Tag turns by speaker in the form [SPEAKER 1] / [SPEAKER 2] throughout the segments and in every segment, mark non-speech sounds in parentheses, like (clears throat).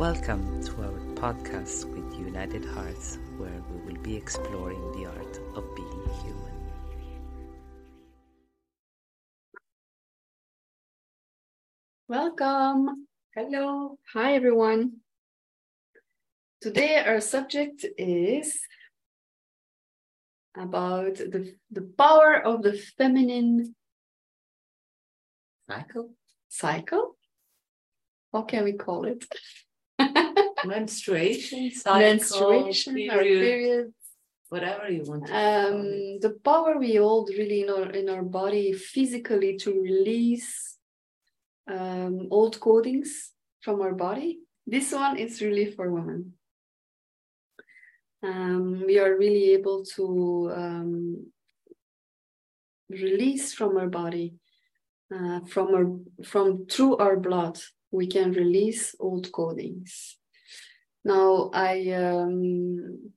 [SPEAKER 1] Welcome to our podcast with United Hearts, where we will be exploring the art of being human.
[SPEAKER 2] Welcome. Hello. Hi, everyone. Today, our subject is about the, the power of the feminine
[SPEAKER 1] Cycle?
[SPEAKER 2] cycle. What can we call it? (laughs)
[SPEAKER 1] Menstruation, cycle,
[SPEAKER 2] Menstruation,
[SPEAKER 1] period,
[SPEAKER 2] period.
[SPEAKER 1] whatever you want to.
[SPEAKER 2] Um, the power we hold really in our in our body physically to release um, old codings from our body. This one is really for women. Um, we are really able to um, release from our body, uh, from our from through our blood. We can release old codings. Now I um,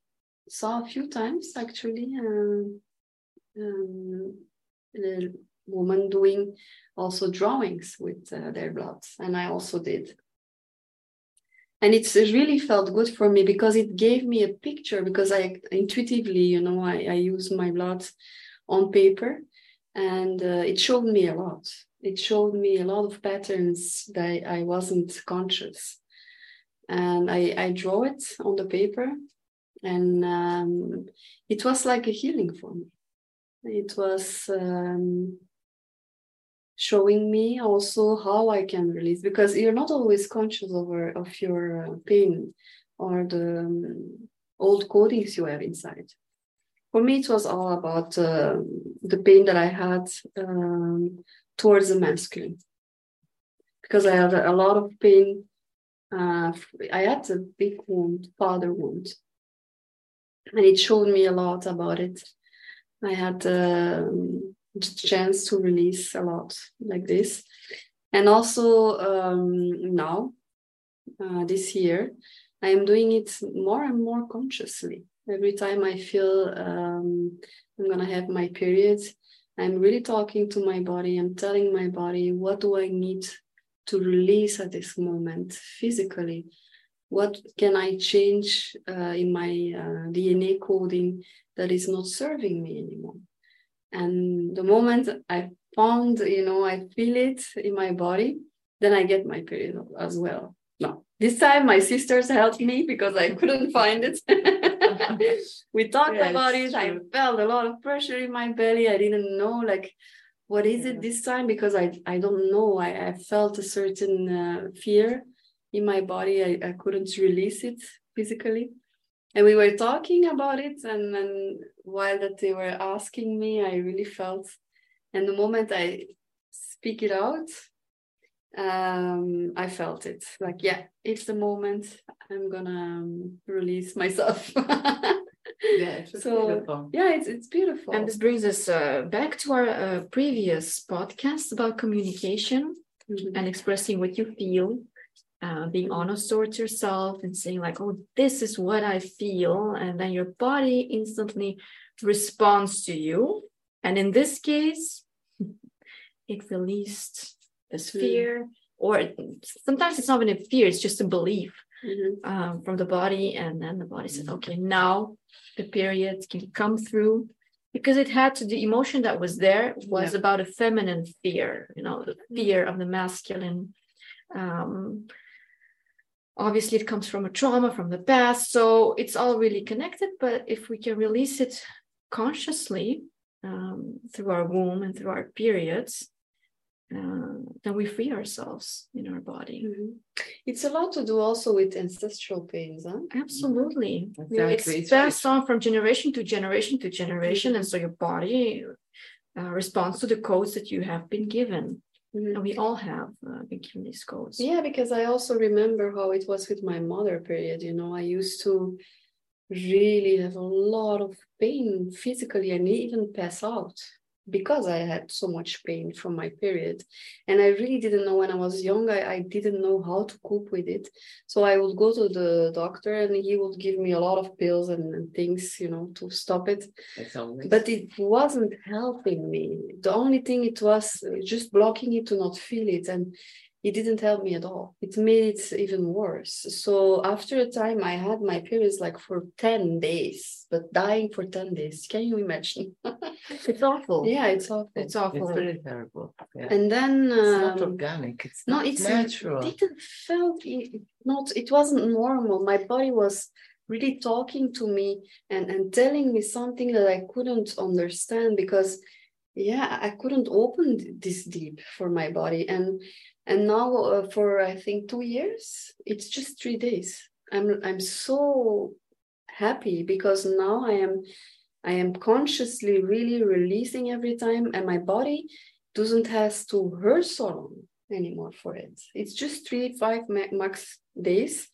[SPEAKER 2] saw a few times actually um, um, a woman doing also drawings with uh, their blood, and I also did. And it's, it really felt good for me because it gave me a picture. Because I intuitively, you know, I, I use my blood on paper, and uh, it showed me a lot. It showed me a lot of patterns that I wasn't conscious, and I, I draw it on the paper, and um, it was like a healing for me. It was um, showing me also how I can release because you're not always conscious of, of your uh, pain or the um, old codings you have inside. For me, it was all about uh, the pain that I had um, towards the masculine because I had a lot of pain. Uh, I had a big wound, father wound, and it showed me a lot about it. I had um, the chance to release a lot like this, and also um, now, uh, this year, I am doing it more and more consciously. Every time I feel um, I'm gonna have my period, I'm really talking to my body. I'm telling my body what do I need to release at this moment physically what can I change uh, in my uh, DNA coding that is not serving me anymore? And the moment I found, you know, I feel it in my body, then I get my period as well. No, this time my sisters helped me because I couldn't find it. (laughs) (laughs) we talked
[SPEAKER 1] Yeah,
[SPEAKER 2] about it. I felt a lot of pressure in my belly. I didn't know like what is it this time because I I don't know. I, I felt a certain uh, fear in my body. I, I couldn't release it physically. And we were talking about it, and then while that they were asking me, I really felt. And the moment I speak it out, um, I felt it. Like, yeah, it's the moment I'm gonna um, release myself. (laughs)
[SPEAKER 1] Yeah,
[SPEAKER 2] So,
[SPEAKER 1] beautiful.
[SPEAKER 2] yeah, it's it's beautiful.
[SPEAKER 3] And this brings us uh, back to our uh, previous podcast about communication
[SPEAKER 2] Mhm.
[SPEAKER 3] and expressing what you feel, uh, being honest towards yourself and saying, like, oh, this is what I feel. And then your body instantly responds to you. And in this case, (laughs) it released this
[SPEAKER 2] Mm.
[SPEAKER 3] fear, or sometimes it's not even a fear, it's just a belief
[SPEAKER 2] Mhm.
[SPEAKER 3] um, from the body, and then the body said, "Okay, now the period can come through," because it had to. The emotion that was there was
[SPEAKER 2] Yeah.
[SPEAKER 3] about a feminine fear, you know, the
[SPEAKER 2] Mm.
[SPEAKER 3] fear of the masculine. Um, obviously, it comes from a trauma from the past, so it's all really connected. But if we can release it consciously um, through our womb and through our periods, uh, then we free ourselves in our body.
[SPEAKER 2] Mhm. It's a lot to do also with ancestral pains, huh?
[SPEAKER 3] Absolutely.
[SPEAKER 1] Exactly,
[SPEAKER 3] It's
[SPEAKER 1] it's
[SPEAKER 3] passed on from generation to generation to generation. And so your body uh, responds to the codes that you have been given.
[SPEAKER 2] Mhm.
[SPEAKER 3] And we all have uh, been given these codes.
[SPEAKER 2] Yeah, because I also remember how it was with my mother period. You know, I used to really have a lot of pain physically and even pass out because I had so much pain from my period. And I really didn't know when I was young, I, I didn't know how to cope with it. So I would go to the doctor and he would give me a lot of pills and, and things, you know, to stop it. But it wasn't helping me. The only thing it was uh, just blocking it to not feel it. And it didn't help me at all. It made it even worse. So after a time, I had my periods like for 10 days, but dying for 10 days. Can you imagine? (laughs)
[SPEAKER 3] it's awful.
[SPEAKER 2] Yeah, it's awful.
[SPEAKER 3] It's awful.
[SPEAKER 4] It's really terrible. Yeah.
[SPEAKER 2] and then
[SPEAKER 4] it's not
[SPEAKER 2] um,
[SPEAKER 4] organic. It's
[SPEAKER 2] no,
[SPEAKER 4] not
[SPEAKER 2] it's
[SPEAKER 4] natural.
[SPEAKER 2] It didn't felt it, not. It wasn't normal. My body was really talking to me and and telling me something that I couldn't understand because yeah I couldn't open this deep for my body and and now uh, for I think two years it's just three days. I'm I'm so happy because now I am I am consciously really releasing every time and my body doesn't has to hurt so long anymore for it. It's just three, five max days.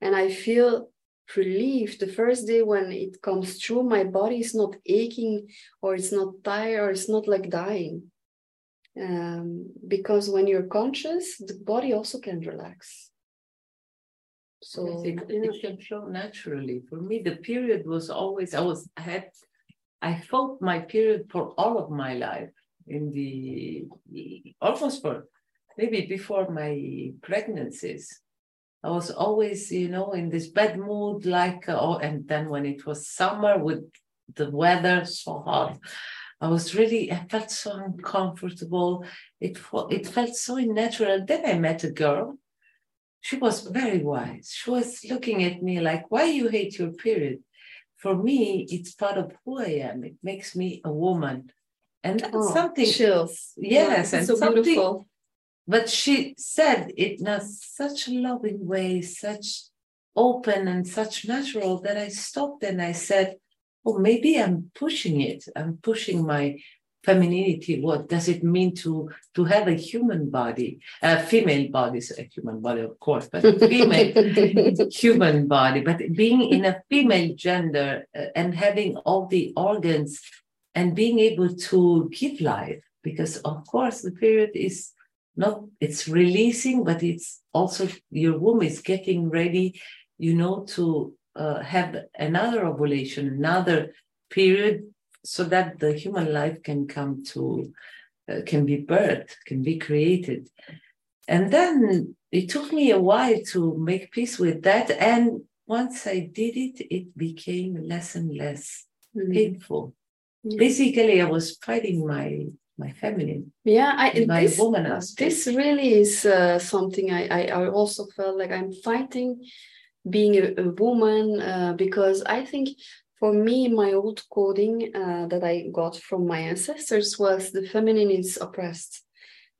[SPEAKER 2] And I feel relief the first day when it comes through, my body is not aching or it's not tired or it's not like dying. Um, because when you're conscious, the body also can relax. So
[SPEAKER 4] Yes, it, it can flow naturally. For me, the period was always I was I had I felt my period for all of my life in the almost for maybe before my pregnancies. I was always, you know, in this bad mood, like oh, and then when it was summer with the weather so hot, I was really I felt so uncomfortable. It it felt so unnatural. Then I met a girl she was very wise. She was looking at me like, why you hate your period? For me, it's part of who I am. It makes me a woman. And that's
[SPEAKER 2] Oh,
[SPEAKER 4] something,
[SPEAKER 2] chills.
[SPEAKER 4] yes,
[SPEAKER 2] Yeah,
[SPEAKER 4] and
[SPEAKER 2] so
[SPEAKER 4] something,
[SPEAKER 2] beautiful.
[SPEAKER 4] but she said it in a such a loving way, such open and such natural that I stopped and I said, oh, maybe I'm pushing it. I'm pushing my femininity. What does it mean to to have a human body, a female body, a human body, of course, but (laughs) female human body, but being in a female gender uh, and having all the organs and being able to give life, because of course the period is not, it's releasing, but it's also your womb is getting ready, you know, to uh, have another ovulation, another period, so that the human life can come to, uh, can be birthed, can be created. And then it took me a while to make peace with that. And once I did it, it became less and less
[SPEAKER 2] Mhm.
[SPEAKER 4] painful.
[SPEAKER 2] Yeah.
[SPEAKER 4] Basically, I was fighting my my feminine,
[SPEAKER 2] Yeah, I
[SPEAKER 4] my
[SPEAKER 2] this,
[SPEAKER 4] woman aspect.
[SPEAKER 2] this really is uh, something I, I I also felt like I'm fighting being a, a woman uh, because I think for me my old coding uh, that I got from my ancestors was the feminine is oppressed,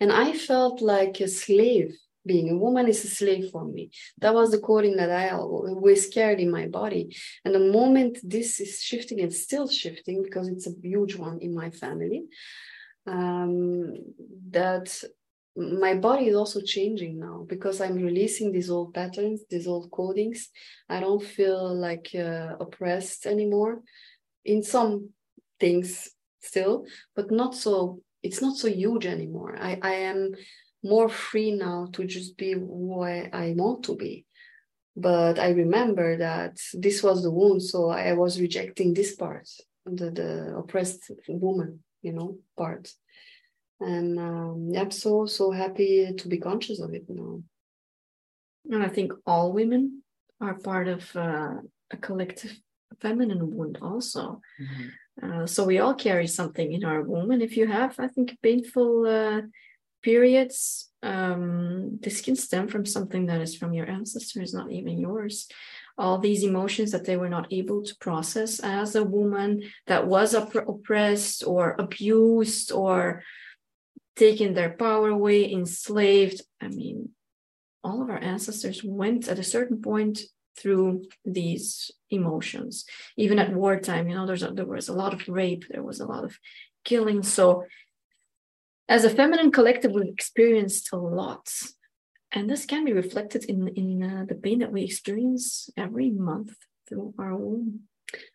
[SPEAKER 2] and I felt like a slave. Being a woman is a slave for me. That was the coding that I always carried in my body. And the moment this is shifting, and still shifting because it's a huge one in my family um, that my body is also changing now because I'm releasing these old patterns, these old codings. I don't feel like uh, oppressed anymore in some things still, but not so, it's not so huge anymore. I, I am more free now to just be who I, I want to be. But I remember that this was the wound, so I was rejecting this part, the, the oppressed woman you know part and um, yeah, i'm so so happy to be conscious of it now
[SPEAKER 3] And I think all women are part of uh, a collective feminine wound also.
[SPEAKER 4] Mhm.
[SPEAKER 3] Uh, so we all carry something in our womb. And if you have, I think, painful uh, periods, um, this can stem from something that is from your ancestors, not even yours. All these emotions that they were not able to process as a woman that was opp- oppressed or abused or taken their power away, enslaved. I mean, all of our ancestors went at a certain point through these emotions even at wartime you know there's a, there was a lot of rape there was a lot of killing. So as a feminine collective we've experienced a lot. And this can be reflected in in uh, the pain that we experience every month through our womb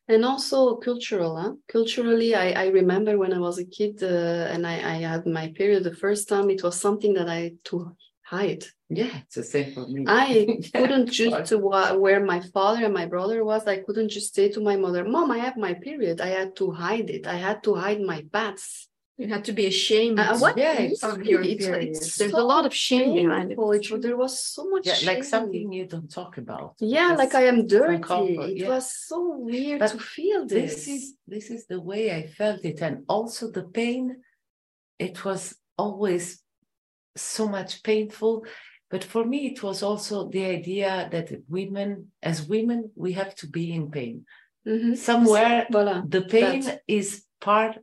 [SPEAKER 2] and also cultural huh? culturally I, I remember when i was a kid uh, and I, I had my period the first time it was something that i had to hide
[SPEAKER 4] Yeah, it's the same for me.
[SPEAKER 2] I (laughs)
[SPEAKER 4] Yeah,
[SPEAKER 2] couldn't just to wa- where my father and my brother was. I couldn't just say to my mother, "Mom, I have my period." I had to hide it. I had to hide my paths
[SPEAKER 3] You had to be ashamed
[SPEAKER 2] Uh, what?
[SPEAKER 4] Yeah,
[SPEAKER 2] Yes,
[SPEAKER 3] of your
[SPEAKER 2] it's-
[SPEAKER 3] period.
[SPEAKER 2] it's
[SPEAKER 3] There's
[SPEAKER 2] so
[SPEAKER 3] a lot of shame behind it.
[SPEAKER 2] painful. It- There was so much
[SPEAKER 4] Yeah, like something you don't talk about.
[SPEAKER 2] Yeah, like I am dirty.
[SPEAKER 4] comfort,
[SPEAKER 2] It
[SPEAKER 4] yeah.
[SPEAKER 2] was so weird
[SPEAKER 4] But
[SPEAKER 2] to feel this.
[SPEAKER 4] this is this is the way I felt it, and also the pain. It was always so much painful, but for me, it was also the idea that women, as women, we have to be in pain
[SPEAKER 2] Mhm.
[SPEAKER 4] somewhere.
[SPEAKER 2] Voilà.
[SPEAKER 4] The pain
[SPEAKER 2] That.
[SPEAKER 4] is part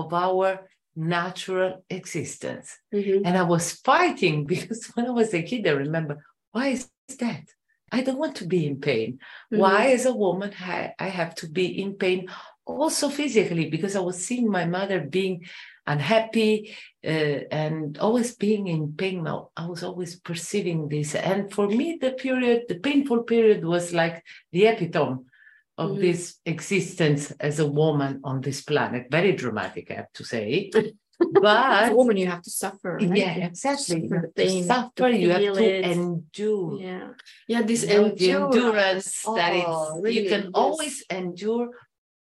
[SPEAKER 4] of our natural existence.
[SPEAKER 2] Mhm.
[SPEAKER 4] And I was fighting (laughs) because when I was a kid, I remember, why is that? I don't want to be in pain.
[SPEAKER 2] Mhm.
[SPEAKER 4] Why, as a woman, I, I have to be in pain also physically? Because I was seeing my mother being unhappy uh, and always being in pain. Now, I was always perceiving this. And for me, the period, the painful period was like the epitome of
[SPEAKER 2] Mhm.
[SPEAKER 4] this existence as a woman on this planet. Very dramatic, I have to say. But (laughs) As
[SPEAKER 3] a woman, you have to suffer. right?
[SPEAKER 4] yeah,
[SPEAKER 3] You
[SPEAKER 4] exactly. You
[SPEAKER 3] suffer
[SPEAKER 4] have
[SPEAKER 3] the
[SPEAKER 4] to suffer, you have to endure.
[SPEAKER 3] Yeah.
[SPEAKER 2] Yeah, this
[SPEAKER 4] You know,
[SPEAKER 2] endurance.
[SPEAKER 4] endurance that
[SPEAKER 2] Oh,
[SPEAKER 4] it's
[SPEAKER 2] really,
[SPEAKER 4] you can
[SPEAKER 2] yes.
[SPEAKER 4] always endure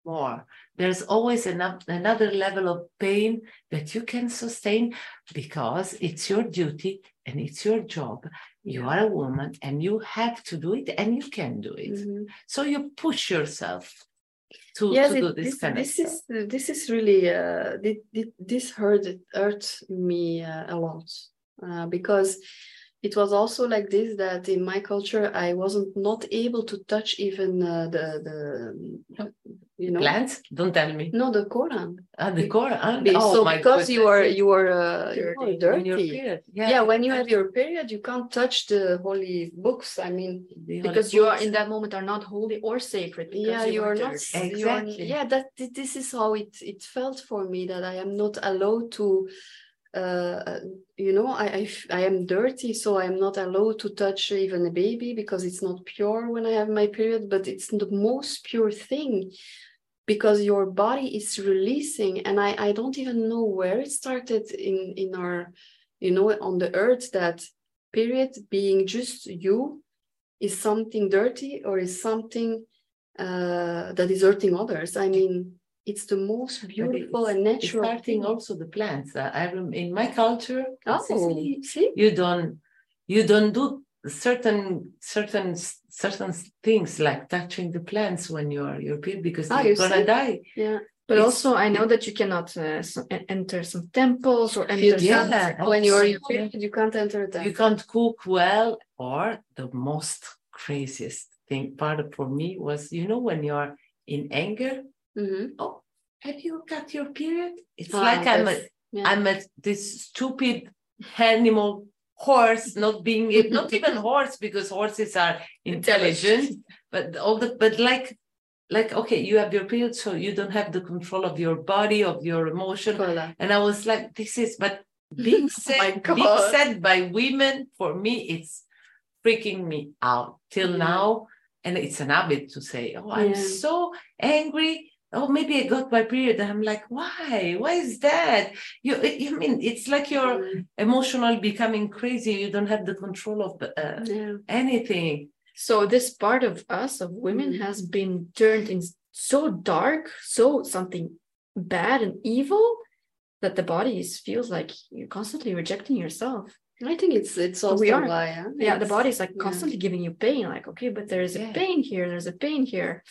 [SPEAKER 4] more. There's always enough, another level of pain that you can sustain because it's your duty and it's your job. You are a woman and you have to do it and you can do it.
[SPEAKER 2] Mhm.
[SPEAKER 4] So you push yourself to,
[SPEAKER 2] yes,
[SPEAKER 4] to do this,
[SPEAKER 2] this,
[SPEAKER 4] kind
[SPEAKER 2] this
[SPEAKER 4] of
[SPEAKER 2] is
[SPEAKER 4] stuff.
[SPEAKER 2] this is really uh, this, this hurt hurt me uh, a lot uh, because it was also like this that in my culture I wasn't not able to touch even uh, the the you know
[SPEAKER 4] Plants? Don't tell me.
[SPEAKER 2] no the Quran.
[SPEAKER 4] Ah, the Quran.
[SPEAKER 2] Be-
[SPEAKER 4] Oh,
[SPEAKER 2] so
[SPEAKER 4] my
[SPEAKER 2] because you are you are uh, you are
[SPEAKER 3] Dirty.
[SPEAKER 4] In your
[SPEAKER 2] dirty.
[SPEAKER 4] period.
[SPEAKER 2] Yeah. when you have your period, you can't touch the holy books. I mean,
[SPEAKER 4] The
[SPEAKER 3] Because you are in that moment are not holy or sacred.
[SPEAKER 2] yeah you are not
[SPEAKER 3] dirty.
[SPEAKER 2] you are-
[SPEAKER 4] Exactly.
[SPEAKER 2] yeah that this is how it it felt for me that i am not allowed to uh you know I I am dirty so i'm not allowed to touch even a baby because it's not pure when i have my period but it's the most pure thing because your body is releasing and i i don't even know where it started in in our you know on the earth that period being just you is something dirty or is something uh, that is hurting others. I mean, it's the most beautiful and natural
[SPEAKER 4] starting
[SPEAKER 2] thing.
[SPEAKER 4] also the plants. I rem- in my culture,
[SPEAKER 2] Oh,
[SPEAKER 4] Sicily,
[SPEAKER 2] see?
[SPEAKER 4] you don't you don't do certain certain certain things like touching the plants when you are european because
[SPEAKER 2] Ah,
[SPEAKER 4] you're gonna
[SPEAKER 2] see?
[SPEAKER 4] die.
[SPEAKER 2] Yeah.
[SPEAKER 3] But
[SPEAKER 4] It's-
[SPEAKER 3] also, I know that you cannot uh, so- enter some temples or enter
[SPEAKER 2] You
[SPEAKER 3] some.
[SPEAKER 2] When you are in
[SPEAKER 4] absolutely.
[SPEAKER 2] period, you can't enter them.
[SPEAKER 4] You can't cook well, or the most craziest thing part of for me was you know when you're in anger.
[SPEAKER 2] Mhm.
[SPEAKER 4] Oh, have you got your period? It's
[SPEAKER 2] Ah,
[SPEAKER 4] like I'm a
[SPEAKER 2] yeah.
[SPEAKER 4] I'm a this stupid animal horse, not being not (laughs) even horse because horses are intelligent, but all the but like like okay, you have your period, so you don't have the control of your body, of your emotion.
[SPEAKER 2] Voilà.
[SPEAKER 4] And I was like, this is but (laughs) being
[SPEAKER 2] Oh
[SPEAKER 4] said, being said by women for me, it's freaking me out till
[SPEAKER 2] Yeah.
[SPEAKER 4] now. And it's an habit to say, Oh, I'm so angry. Oh, maybe I got my period. And I'm like, why? Why is that? You, you mean it's like you're
[SPEAKER 2] Mm,
[SPEAKER 4] emotional becoming crazy. You don't have the control of uh,
[SPEAKER 2] yeah.
[SPEAKER 4] anything.
[SPEAKER 3] So this part of us, of women, has been turned in so dark, so something bad and evil, that the body is, feels like you're constantly rejecting yourself.
[SPEAKER 2] I think it's it's also
[SPEAKER 3] We are-
[SPEAKER 2] why. huh?
[SPEAKER 3] Yeah, the
[SPEAKER 2] It's-
[SPEAKER 3] body is like
[SPEAKER 2] yeah.
[SPEAKER 3] constantly giving you pain. Like, okay, but there is a pain here. There's a pain here.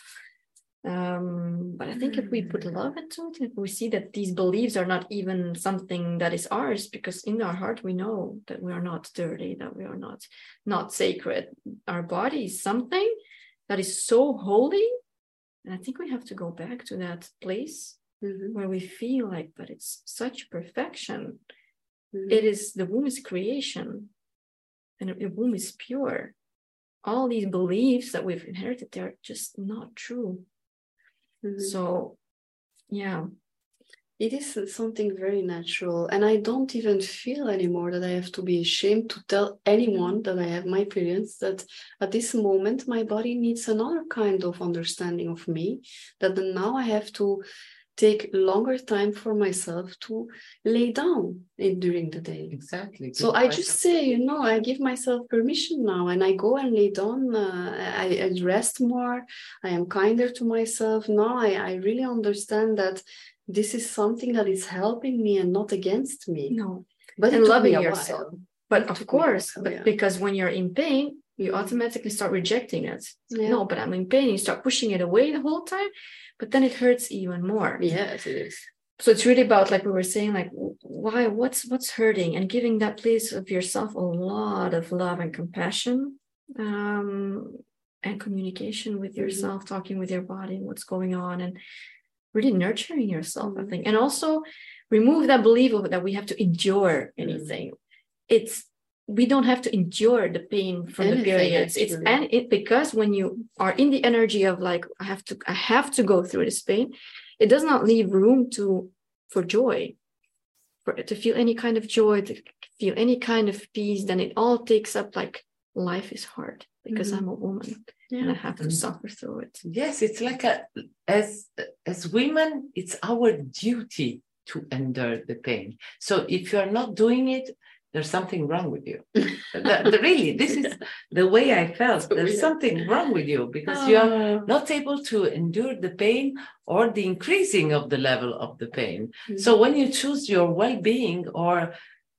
[SPEAKER 3] Um, but I think if we put love into it, if we see that these beliefs are not even something that is ours, because in our heart we know that we are not dirty, that we are not not sacred. Our body is something that is so holy, and I think we have to go back to that place
[SPEAKER 2] Mhm,
[SPEAKER 3] where we feel like, but it's such perfection.
[SPEAKER 2] mhm.
[SPEAKER 3] It is the womb is creation, and the womb is pure. All these beliefs that we've inherited, they're just not true.
[SPEAKER 2] Mhm.
[SPEAKER 3] So, yeah,
[SPEAKER 2] It is something very natural. And I don't even feel anymore that I have to be ashamed to tell anyone that I have my periods, that at this moment my body needs another kind of understanding of me, that now I have to take longer time for myself to lay down in, during the day.
[SPEAKER 4] Exactly.
[SPEAKER 2] So I
[SPEAKER 4] myself-
[SPEAKER 2] just say, you know, I give myself permission now and I go and lay down. Uh, I, I rest more. I am kinder to myself. Now I, I really understand that this is something that is helping me and not against me.
[SPEAKER 3] No.
[SPEAKER 2] But
[SPEAKER 3] And loving yourself. But of
[SPEAKER 2] took me a
[SPEAKER 3] course, but
[SPEAKER 2] yeah.
[SPEAKER 3] because when you're in pain, you
[SPEAKER 2] Mhm.
[SPEAKER 3] automatically start rejecting it.
[SPEAKER 2] Yeah.
[SPEAKER 3] No, but I'm in pain. You start pushing it away the whole time, but then it hurts even more.
[SPEAKER 2] Yes, it is.
[SPEAKER 3] So it's really about, like we were saying, like why, what's what's hurting, and giving that place of yourself a lot of love and compassion, um, and communication with
[SPEAKER 2] Mhm.
[SPEAKER 3] yourself, talking with your body, what's going on, and really nurturing yourself. I
[SPEAKER 2] Mhm.
[SPEAKER 3] think, and also remove that belief of that we have to endure
[SPEAKER 2] Mm-hmm.
[SPEAKER 3] anything. It's we don't have to endure the pain from the
[SPEAKER 2] Anything,
[SPEAKER 3] periods. It's and it because when you are in the energy of like I have to I have to go through this pain, it does not leave room to for joy, for to feel any kind of joy, to feel any kind of peace. Then it all takes up like life is hard because
[SPEAKER 2] Mhm.
[SPEAKER 3] I'm a woman and I have to
[SPEAKER 4] Mhm.
[SPEAKER 3] suffer through it.
[SPEAKER 4] Yes, it's like a as as women, it's our duty to endure the pain. So if you are not doing it, there's something wrong with you. (laughs) The- the- really, this is the way I felt. There's something wrong with you because you are
[SPEAKER 2] Ah.
[SPEAKER 4] not able to endure the pain or the increasing of the level of the pain.
[SPEAKER 2] Mm-hmm.
[SPEAKER 4] So when you choose your well-being or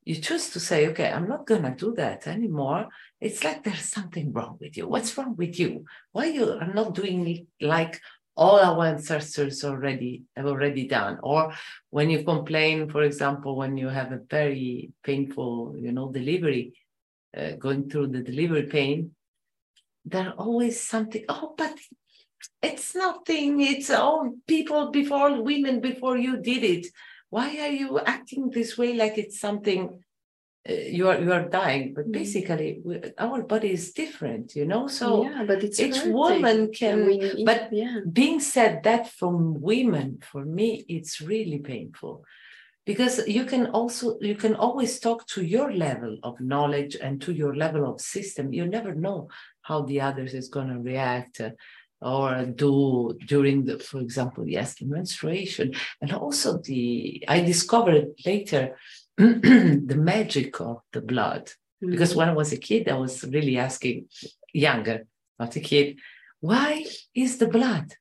[SPEAKER 4] you choose to say, okay, I'm not gonna do that anymore, it's like there's something wrong with you. What's wrong with you? Why you are not doing it like all our ancestors already have already done? Or when you complain, for example, when you have a very painful, you know, delivery, uh, going through the delivery pain, there always something, oh, but it's nothing. It's all people before women before you did it. Why are you acting this way like it's something you are you are dying? But
[SPEAKER 2] Mm.
[SPEAKER 4] basically, we, our body is different, you know. So
[SPEAKER 2] yeah, but it's
[SPEAKER 4] each
[SPEAKER 2] hurting.
[SPEAKER 4] woman can-
[SPEAKER 2] we need-
[SPEAKER 4] but-
[SPEAKER 2] yeah,
[SPEAKER 4] being said that from women, for me, it's really painful because you can also you can always talk to your level of knowledge and to your level of system. You never know how the others is going to react. uh, or do during the, for example, yes, the menstruation, and also the I discovered later (clears throat) the magic of the blood because
[SPEAKER 2] Mhm.
[SPEAKER 4] when I was a kid, I was really asking, younger, not a kid, why is the blood?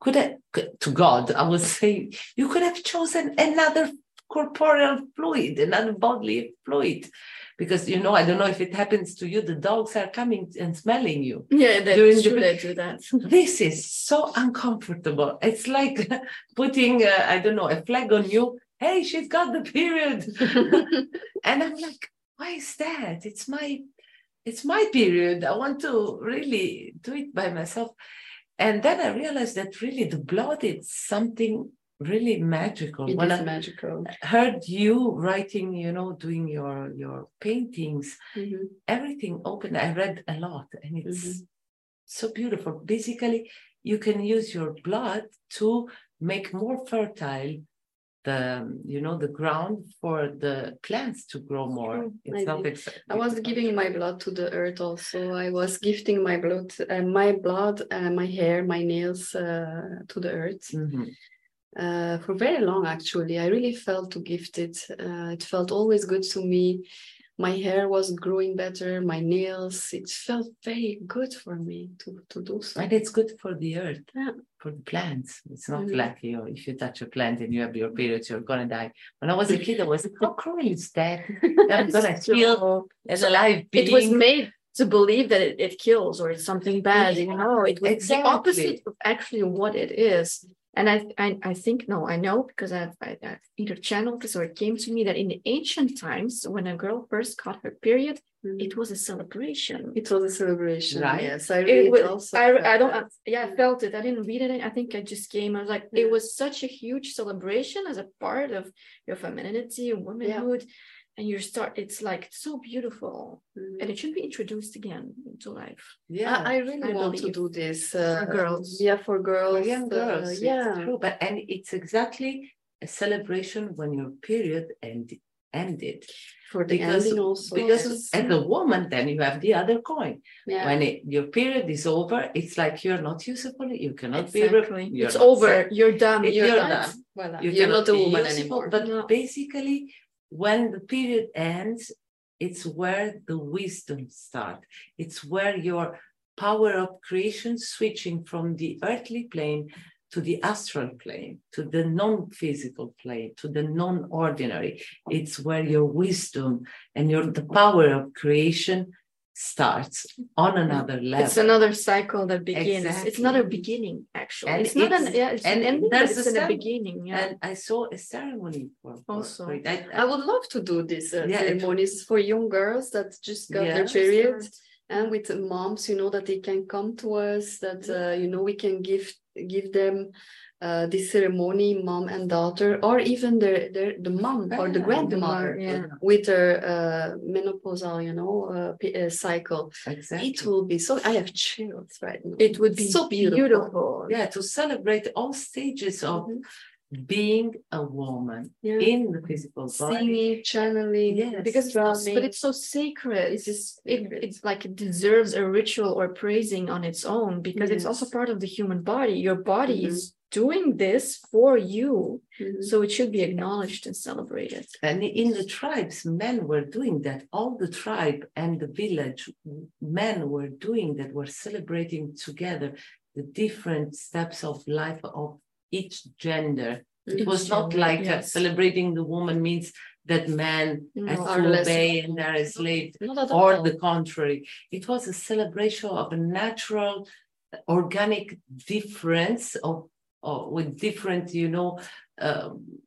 [SPEAKER 4] Could I, to God, I would (laughs) say, you could have chosen another corporeal fluid, another bodily fluid. Because, you know, I don't know if it happens to you, the dogs are coming and smelling you.
[SPEAKER 3] Yeah, that's
[SPEAKER 4] During the-
[SPEAKER 3] true. They do that.
[SPEAKER 4] This is so uncomfortable. It's like (laughs) putting, uh, I don't know, a flag on you. Hey, she's got the period. (laughs) and i'm like why is that it's my it's my period i want to really do it by myself and then i realized that really the blood is something really magical
[SPEAKER 2] It
[SPEAKER 4] when i
[SPEAKER 2] magical.
[SPEAKER 4] heard you writing you know doing your your paintings
[SPEAKER 2] Mhm.
[SPEAKER 4] everything open i read a lot and it's
[SPEAKER 2] Mhm.
[SPEAKER 4] so beautiful basically you can use your blood to make more fertile the you know the ground for the plants to grow more
[SPEAKER 2] True,
[SPEAKER 4] it's
[SPEAKER 2] I
[SPEAKER 4] not
[SPEAKER 2] I was giving my blood to the earth also. I was gifting my blood, uh, my blood, uh, my hair, my nails uh, to the earth
[SPEAKER 4] Mhm.
[SPEAKER 2] uh, for very long. Actually, I really felt to gift it. Uh, it felt always good to me. My hair was growing better. My nails. It felt very good for me to to do so.
[SPEAKER 4] and it's good for the earth
[SPEAKER 2] Yeah.
[SPEAKER 4] for the plants it's not
[SPEAKER 2] Mhm.
[SPEAKER 4] like you know, if you touch a plant and you have your period, you're gonna die when i was a kid i was how (laughs) cruel is that (laughs) i'm gonna feel as a live being
[SPEAKER 3] it was made to believe that it, it kills or it's something bad. You know, it was
[SPEAKER 4] Exactly.
[SPEAKER 3] the opposite of actually what it is. And I, I, I think no, I know because I've, I, I've either channeled this or it came to me that in the ancient times, when a girl first got her period,
[SPEAKER 2] Mhm.
[SPEAKER 3] it was a celebration.
[SPEAKER 2] It was a celebration.
[SPEAKER 4] Right.
[SPEAKER 2] Yes, I
[SPEAKER 3] It was,
[SPEAKER 2] also.
[SPEAKER 3] I,
[SPEAKER 2] felt
[SPEAKER 3] I don't,
[SPEAKER 2] that.
[SPEAKER 3] yeah, I felt it. I didn't read it. I think I just came. I was like, it was such a huge celebration as a part of your femininity, womanhood. And you start, it's like so beautiful.
[SPEAKER 2] Mhm.
[SPEAKER 3] And it should be introduced again into life.
[SPEAKER 4] yeah
[SPEAKER 2] I, I really
[SPEAKER 3] I
[SPEAKER 2] want to do this uh,
[SPEAKER 3] girls.
[SPEAKER 2] Yeah, for
[SPEAKER 4] for
[SPEAKER 2] girls.
[SPEAKER 4] young
[SPEAKER 2] uh,
[SPEAKER 4] girls it's
[SPEAKER 2] yeah,
[SPEAKER 4] true but and it's exactly a celebration when your period end, ended
[SPEAKER 2] for the
[SPEAKER 4] because
[SPEAKER 2] ending also.
[SPEAKER 4] because
[SPEAKER 2] yes.
[SPEAKER 4] as a woman then you have the other coin
[SPEAKER 2] yeah.
[SPEAKER 4] when it, your period is over it's like you're not usable you cannot be re-
[SPEAKER 3] Exactly.
[SPEAKER 4] you're
[SPEAKER 3] It's over.
[SPEAKER 4] sex-
[SPEAKER 3] You're done.
[SPEAKER 4] It-
[SPEAKER 3] You're,
[SPEAKER 4] you're
[SPEAKER 3] done.
[SPEAKER 4] done.
[SPEAKER 2] Voilà.
[SPEAKER 4] you
[SPEAKER 2] You're not a woman
[SPEAKER 4] usable,
[SPEAKER 2] anymore.
[SPEAKER 4] but
[SPEAKER 3] No.
[SPEAKER 4] basically when the period ends it's where the wisdom starts it's where your power of creation switching from the earthly plane to the astral plane, to the non physical plane, to the non ordinary. It's where your wisdom and your the power of creation starts on another level.
[SPEAKER 3] It's another cycle that begins.
[SPEAKER 4] Exactly.
[SPEAKER 3] It's not a beginning, actually.
[SPEAKER 4] And
[SPEAKER 3] it's not an
[SPEAKER 4] it's-
[SPEAKER 3] yeah, it's
[SPEAKER 4] and
[SPEAKER 3] an ending,
[SPEAKER 4] there's
[SPEAKER 3] it's
[SPEAKER 4] a
[SPEAKER 3] in a beginning. Yeah.
[SPEAKER 4] And I saw a ceremony for, for-
[SPEAKER 3] Also.
[SPEAKER 4] for it. I,
[SPEAKER 2] I would love to do this uh,
[SPEAKER 4] Yeah,
[SPEAKER 2] ceremonies for young girls that just got their
[SPEAKER 4] Yes.
[SPEAKER 2] period and with moms, you know, that they can come to us, that uh, you know we can give give them uh, this ceremony, mom and daughter, or even their their the mom or the
[SPEAKER 4] Yeah,
[SPEAKER 2] grandmother
[SPEAKER 3] yeah.
[SPEAKER 2] with her uh, menopausal, you know, uh, uh, cycle.
[SPEAKER 4] exactly.
[SPEAKER 2] It will be so. I have chills right now.
[SPEAKER 3] it would be
[SPEAKER 2] so beautiful.
[SPEAKER 3] beautiful.
[SPEAKER 4] yeah, to celebrate all stages of
[SPEAKER 2] Mhm.
[SPEAKER 4] Being a woman
[SPEAKER 2] Yeah.
[SPEAKER 4] in the physical body.
[SPEAKER 2] Singing, channeling,
[SPEAKER 4] Yes.
[SPEAKER 3] because
[SPEAKER 2] drumming.
[SPEAKER 3] but it's so sacred
[SPEAKER 2] It's just
[SPEAKER 3] it, it's like it deserves a ritual or praising on its own because it's also part of the human body your body
[SPEAKER 2] Mhm.
[SPEAKER 3] is doing this for you
[SPEAKER 2] Mhm.
[SPEAKER 3] so it should be acknowledged and celebrated
[SPEAKER 4] And in the tribes, men were doing that. All the tribe and the village, men were doing that, were celebrating together the different steps of life of each gender. It
[SPEAKER 3] Each
[SPEAKER 4] was not
[SPEAKER 3] gender,
[SPEAKER 4] like
[SPEAKER 3] yes.
[SPEAKER 4] celebrating the woman means that men have
[SPEAKER 3] No.
[SPEAKER 4] to
[SPEAKER 2] Are less-
[SPEAKER 4] obey and they're enslaved, or
[SPEAKER 2] all.
[SPEAKER 4] the contrary. It was a celebration of a natural, organic difference of, of with different, you know, um,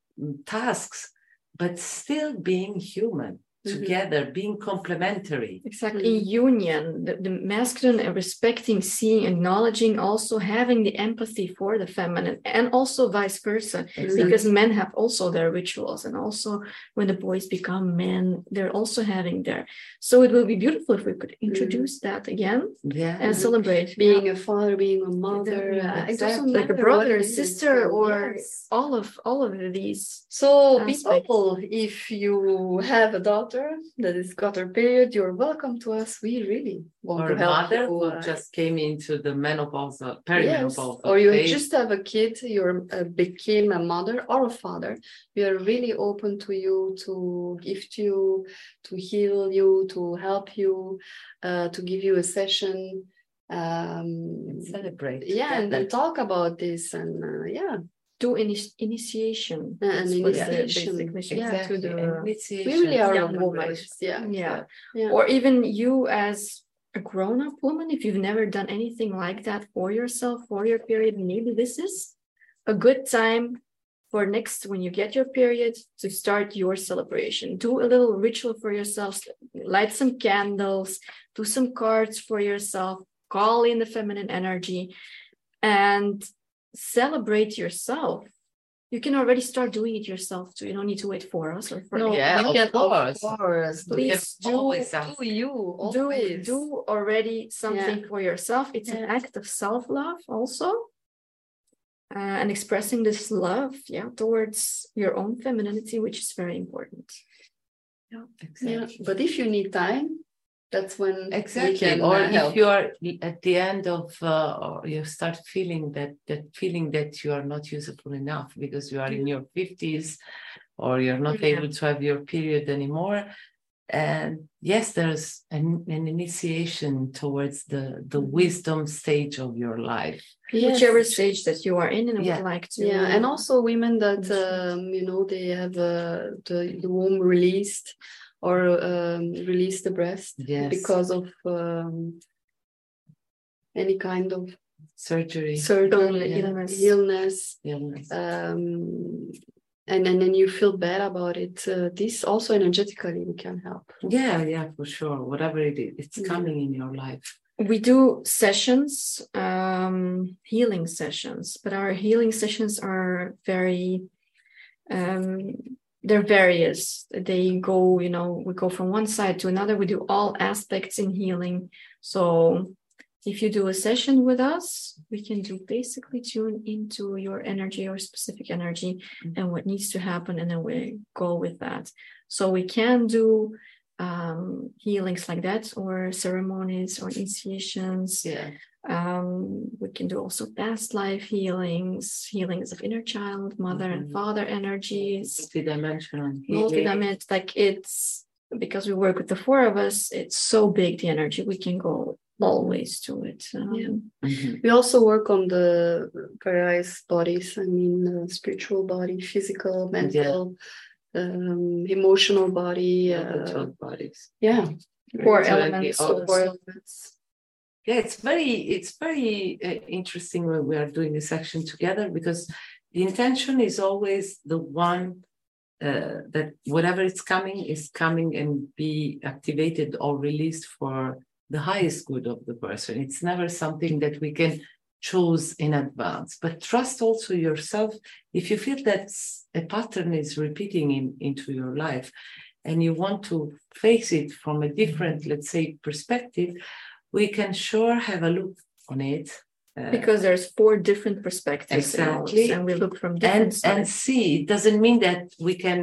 [SPEAKER 4] tasks, but still being human
[SPEAKER 2] Mhm.
[SPEAKER 4] together, being complementary.
[SPEAKER 3] exactly in union the, the masculine and respecting seeing acknowledging also having the empathy for the feminine and also vice versa because men have also their rituals and also when the boys become men they're also having their so it will be beautiful if we could introduce that again
[SPEAKER 4] Yeah.
[SPEAKER 3] and celebrate
[SPEAKER 2] being a father, being a mother,
[SPEAKER 3] Yeah,
[SPEAKER 2] uh, it
[SPEAKER 4] exactly.
[SPEAKER 3] like a brother
[SPEAKER 2] a
[SPEAKER 3] sister or
[SPEAKER 2] Yes.
[SPEAKER 3] all of all of these
[SPEAKER 2] So,
[SPEAKER 3] aspects.
[SPEAKER 2] people, if you have a daughter that has got her period, you're welcome to us. We really want
[SPEAKER 4] or
[SPEAKER 2] to
[SPEAKER 4] a
[SPEAKER 2] help
[SPEAKER 4] mother
[SPEAKER 2] you.
[SPEAKER 4] who
[SPEAKER 2] uh,
[SPEAKER 4] just came into the menopause,
[SPEAKER 2] yes. Or you
[SPEAKER 4] phase.
[SPEAKER 2] just have a kid, you uh, became a mother or a father. We are really open to you to gift you, to heal you, to help you, uh, to give you a session. Um,
[SPEAKER 4] celebrate.
[SPEAKER 2] yeah, and then talk about this, and uh, yeah,
[SPEAKER 3] do ini- initiation
[SPEAKER 2] Uh, an
[SPEAKER 3] That's what the
[SPEAKER 2] initiation.
[SPEAKER 3] yeah, to the
[SPEAKER 4] Initiation,
[SPEAKER 2] we really are a
[SPEAKER 3] woman.
[SPEAKER 2] Yeah,
[SPEAKER 3] yeah.
[SPEAKER 2] Yeah.
[SPEAKER 3] or even you as a grown-up woman if you've never done anything like that for yourself for your period maybe this is a good time for next when you get your period to start your celebration. Do a little ritual for yourself light some candles do some cards for yourself call in the feminine energy and celebrate yourself you can already start doing it yourself too you don't need to wait for us or for
[SPEAKER 2] No,
[SPEAKER 4] Yeah, of
[SPEAKER 2] can,
[SPEAKER 4] course.
[SPEAKER 2] Of course.
[SPEAKER 3] Please
[SPEAKER 2] Please do,
[SPEAKER 4] always
[SPEAKER 2] do you.
[SPEAKER 3] do
[SPEAKER 2] Always.
[SPEAKER 3] do already something for yourself it's an act of self-love also uh, and expressing this love yeah towards your own femininity which is very important
[SPEAKER 2] Yeah.
[SPEAKER 4] Exactly.
[SPEAKER 2] But if you need time, that's when
[SPEAKER 4] Exactly.
[SPEAKER 2] can
[SPEAKER 4] or
[SPEAKER 2] uh,
[SPEAKER 4] if
[SPEAKER 2] help.
[SPEAKER 4] you are at the end of, uh, or you start feeling that that feeling that you are not usable enough because you are in your fifties, or you're not
[SPEAKER 3] Yeah.
[SPEAKER 4] able to have your period anymore. And yes, there's an, an initiation towards the the
[SPEAKER 2] Mm-hmm.
[SPEAKER 4] wisdom stage of your life.
[SPEAKER 3] whichever stage that you are in and
[SPEAKER 4] Yeah.
[SPEAKER 3] would like to
[SPEAKER 2] yeah, and also women that um, you know they have uh, the the womb released or um, release the breast
[SPEAKER 4] Yes.
[SPEAKER 2] because of um, any kind of
[SPEAKER 4] Surgery.
[SPEAKER 2] surgery,
[SPEAKER 3] Yeah. Illness.
[SPEAKER 2] illness,
[SPEAKER 4] illness.
[SPEAKER 2] um, and and then you feel bad about it. Uh, this also energetically we can help.
[SPEAKER 4] yeah, yeah, for sure. Whatever it is, it's
[SPEAKER 2] Yeah.
[SPEAKER 4] coming in your life.
[SPEAKER 3] we do sessions um healing sessions but our healing sessions are very um they're various. They go you know we go from one side to another. We do all aspects in healing. So if you do a session with us we can do basically tune into your energy or specific energy and what needs to happen and then we go with that. So we can do um, healings like that or ceremonies or initiations.
[SPEAKER 4] Yeah.
[SPEAKER 3] Um, we can do also past life healings healings of inner child mother and
[SPEAKER 4] Mhm.
[SPEAKER 3] father energies
[SPEAKER 4] Multi-dimensional.
[SPEAKER 3] multi-dimensional like it's because we work with the four of us it's so big the energy we can go always to it. Um,
[SPEAKER 2] Yeah.
[SPEAKER 4] Mhm.
[SPEAKER 2] We also work on the various bodies. I mean, uh, spiritual body, physical, mental, um, emotional body.
[SPEAKER 4] Yeah, the
[SPEAKER 2] Uh,
[SPEAKER 4] bodies.
[SPEAKER 2] yeah,
[SPEAKER 3] Four
[SPEAKER 4] Twenty
[SPEAKER 3] elements.
[SPEAKER 4] of-
[SPEAKER 3] also.
[SPEAKER 2] four elements.
[SPEAKER 4] Yeah, it's very it's very uh, interesting when we are doing this action together because the intention is always the one uh, that whatever is coming is coming and be activated or released for the highest good of the person. It's never something that we can choose in advance. But trust also yourself if you feel that a pattern is repeating in, into your life and you want to face it from a different, let's say, perspective, we can sure have a look on it. uh,
[SPEAKER 3] because there's four different perspectives in all this,
[SPEAKER 4] Exactly.
[SPEAKER 3] and we look from different
[SPEAKER 4] and and see it doesn't mean that we can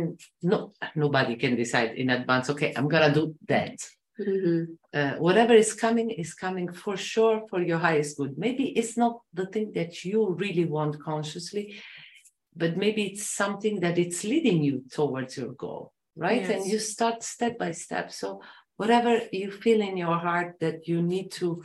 [SPEAKER 4] no nobody can decide in advance okay i'm gonna do that
[SPEAKER 2] Mhm.
[SPEAKER 4] uh, whatever is coming is coming for sure for your highest good maybe it's not the thing that you really want consciously but maybe it's something that it's leading you towards your goal right and you start step by step so whatever you feel in your heart that you need to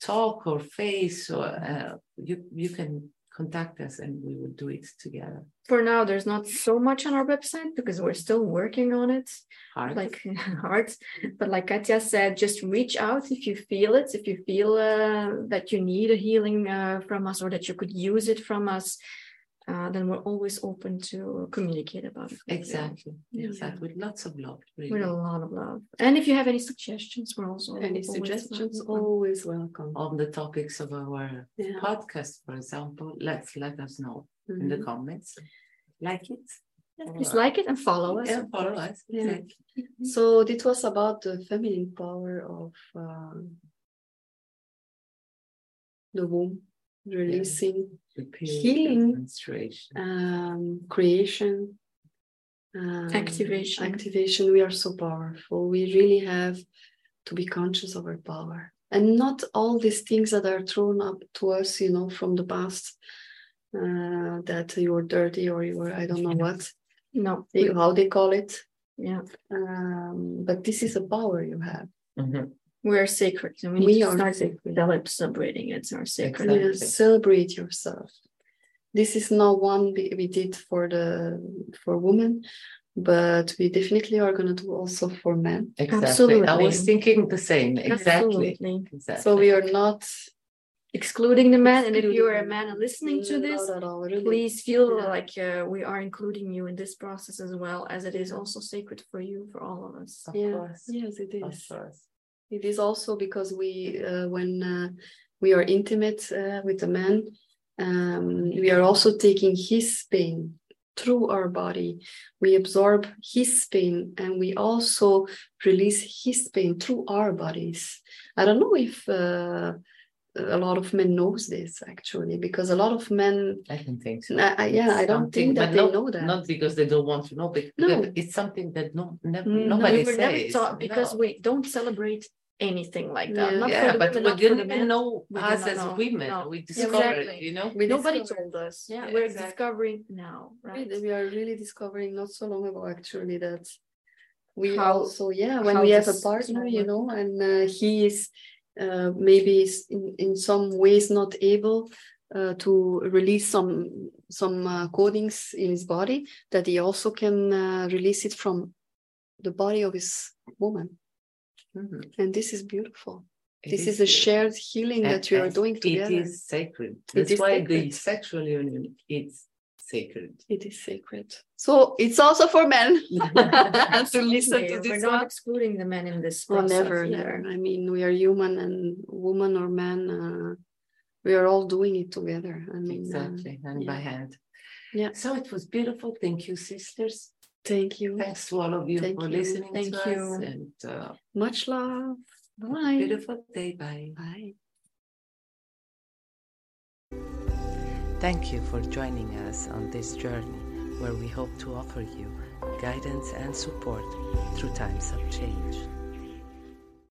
[SPEAKER 4] talk or face or uh, you you can contact us and we will do it together
[SPEAKER 3] For now, there's not so much on our website because we're still working on it,
[SPEAKER 4] hard
[SPEAKER 3] like (laughs) hard. But like Catia said, just reach out if you feel it, if you feel uh, that you need a healing uh, from us or that you could use it from us. Uh, then we're always open to communicate about it.
[SPEAKER 4] exactly
[SPEAKER 3] Yeah.
[SPEAKER 4] exactly with lots of love really.
[SPEAKER 3] With a lot of love. And if you have any suggestions, we're also
[SPEAKER 2] Any
[SPEAKER 3] always
[SPEAKER 2] suggestions?
[SPEAKER 3] welcome. (laughs)
[SPEAKER 2] Always welcome.
[SPEAKER 4] on the topics of our
[SPEAKER 2] Yeah.
[SPEAKER 4] podcast for example let's let us know in the
[SPEAKER 2] Mhm.
[SPEAKER 4] comments like it
[SPEAKER 3] Please like it and follow us.
[SPEAKER 4] yeah follow us
[SPEAKER 2] Yeah.
[SPEAKER 4] exactly.
[SPEAKER 2] So it was about the feminine power of um, the womb, releasing,
[SPEAKER 4] The
[SPEAKER 2] Healing. um, creation, um,
[SPEAKER 3] Activation.
[SPEAKER 2] Activation. We are so powerful. We really have to be conscious of our power, and not all these things that are thrown up to us, you know, from the past. Uh, that you're dirty or you're I don't know what
[SPEAKER 3] No.
[SPEAKER 2] they- how they call it.
[SPEAKER 3] Yeah.
[SPEAKER 2] Um, but this is a power you have.
[SPEAKER 4] Mhm.
[SPEAKER 3] We are sacred. And we,
[SPEAKER 2] We
[SPEAKER 3] need to
[SPEAKER 2] are
[SPEAKER 3] start
[SPEAKER 2] sacred.
[SPEAKER 3] cele- celebrating it. It's our sacred.
[SPEAKER 4] Exactly.
[SPEAKER 2] Yeah, celebrate yourself. This is not one we, we did for the for women, but we definitely are going to do also for men.
[SPEAKER 4] exactly
[SPEAKER 3] Absolutely.
[SPEAKER 4] i was thinking the same exactly
[SPEAKER 3] Absolutely.
[SPEAKER 4] exactly
[SPEAKER 2] So we are not
[SPEAKER 3] Excluding the man. And if you are a man and listening to this,
[SPEAKER 2] at all, really.
[SPEAKER 3] please feel
[SPEAKER 2] Yeah.
[SPEAKER 3] like uh, we are including you in this process as well, as it is also sacred for you, for all of us.
[SPEAKER 4] of
[SPEAKER 2] Yeah.
[SPEAKER 4] course
[SPEAKER 2] Yes, it is.
[SPEAKER 4] of course
[SPEAKER 2] It is also because we, uh, when uh, we are intimate uh, with a man, um, we are also taking his pain through our body. We absorb his pain and we also release his pain through our bodies. I don't know if uh, a lot of men knows this actually, because a lot of men,
[SPEAKER 4] i don't think so
[SPEAKER 2] I, I- yeah,
[SPEAKER 4] It's
[SPEAKER 2] I don't think that they
[SPEAKER 4] not-
[SPEAKER 2] know that.
[SPEAKER 4] not because they don't want to know but
[SPEAKER 2] No.
[SPEAKER 4] it's something that no never,
[SPEAKER 3] No,
[SPEAKER 4] nobody
[SPEAKER 3] we were never
[SPEAKER 4] says
[SPEAKER 3] taught because
[SPEAKER 4] no.
[SPEAKER 3] we don't celebrate anything like that.
[SPEAKER 2] Yeah.
[SPEAKER 3] Not
[SPEAKER 4] yeah,
[SPEAKER 3] for the
[SPEAKER 4] but
[SPEAKER 3] women,
[SPEAKER 4] we
[SPEAKER 3] not
[SPEAKER 4] didn't
[SPEAKER 3] the men.
[SPEAKER 4] know
[SPEAKER 3] We
[SPEAKER 4] us
[SPEAKER 3] did
[SPEAKER 4] as
[SPEAKER 3] know.
[SPEAKER 4] women.
[SPEAKER 3] No.
[SPEAKER 4] We discovered,
[SPEAKER 3] Exactly.
[SPEAKER 4] you know.
[SPEAKER 2] We
[SPEAKER 3] Nobody
[SPEAKER 2] discovered-
[SPEAKER 3] told us. Yeah,
[SPEAKER 4] Yeah,
[SPEAKER 3] we're
[SPEAKER 4] exactly.
[SPEAKER 3] discovering now, right?
[SPEAKER 2] We, we are really discovering not so long ago actually that we
[SPEAKER 3] How-
[SPEAKER 2] also yeah when we have a partner you know and uh, he is uh, maybe is in, in some ways not able uh, to release some some uh, codings in his body that he also can uh, release it from the body of his woman
[SPEAKER 4] Mhm.
[SPEAKER 2] and this is beautiful
[SPEAKER 4] It
[SPEAKER 2] this is a
[SPEAKER 4] beautiful.
[SPEAKER 2] shared healing
[SPEAKER 4] And-
[SPEAKER 2] that we are doing together
[SPEAKER 4] It is sacred. That's
[SPEAKER 2] is
[SPEAKER 4] why the sexual union is sacred.
[SPEAKER 2] it is sacred so it's also for men (laughs) to listen
[SPEAKER 3] Okay,
[SPEAKER 2] to
[SPEAKER 3] We're not
[SPEAKER 2] one
[SPEAKER 3] excluding the men in this
[SPEAKER 2] Oh, never,
[SPEAKER 3] either.
[SPEAKER 2] never. I mean, we are human and woman or man, uh, we are all doing it together. I mean, uh,
[SPEAKER 4] Exactly, hand by hand.
[SPEAKER 2] Yeah.
[SPEAKER 4] So it was beautiful. Thank you, sisters.
[SPEAKER 2] thank you.
[SPEAKER 4] Thanks to all of you
[SPEAKER 2] Thank
[SPEAKER 4] for
[SPEAKER 2] you.
[SPEAKER 4] listening
[SPEAKER 3] Thank
[SPEAKER 4] to
[SPEAKER 3] you.
[SPEAKER 4] us. And uh,
[SPEAKER 2] Much love.
[SPEAKER 3] Bye.
[SPEAKER 4] beautiful day. Bye.
[SPEAKER 2] Bye.
[SPEAKER 1] Thank you for joining us on this journey where we hope to offer you guidance and support through times of change.